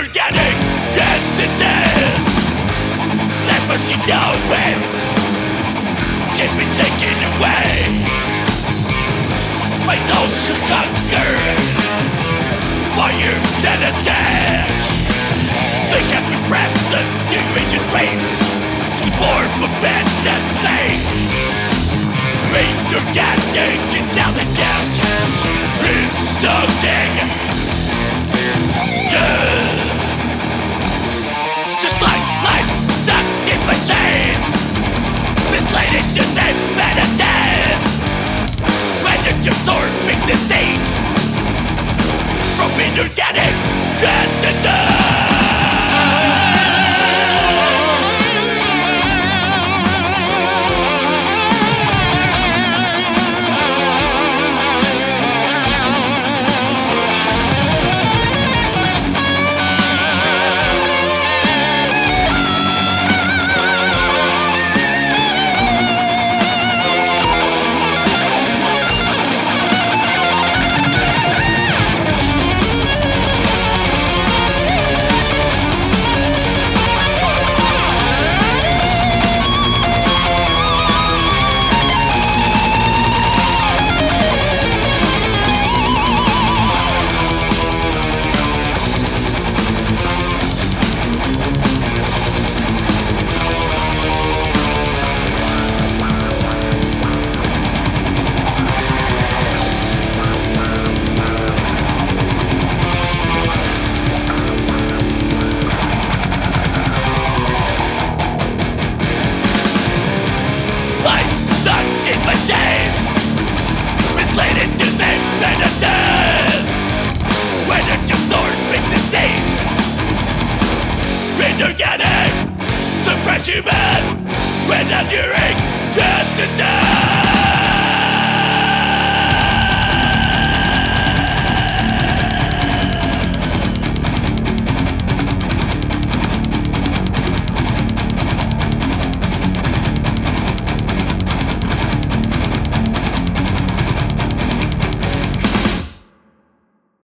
organic. Yes, it is. That machine down with. can be taken away My those who conquer fire that attacks. They have repressed and enraged dreams. The of that things. Make your get down the gas. It's. Inorganic Superhuman When enduring transcendence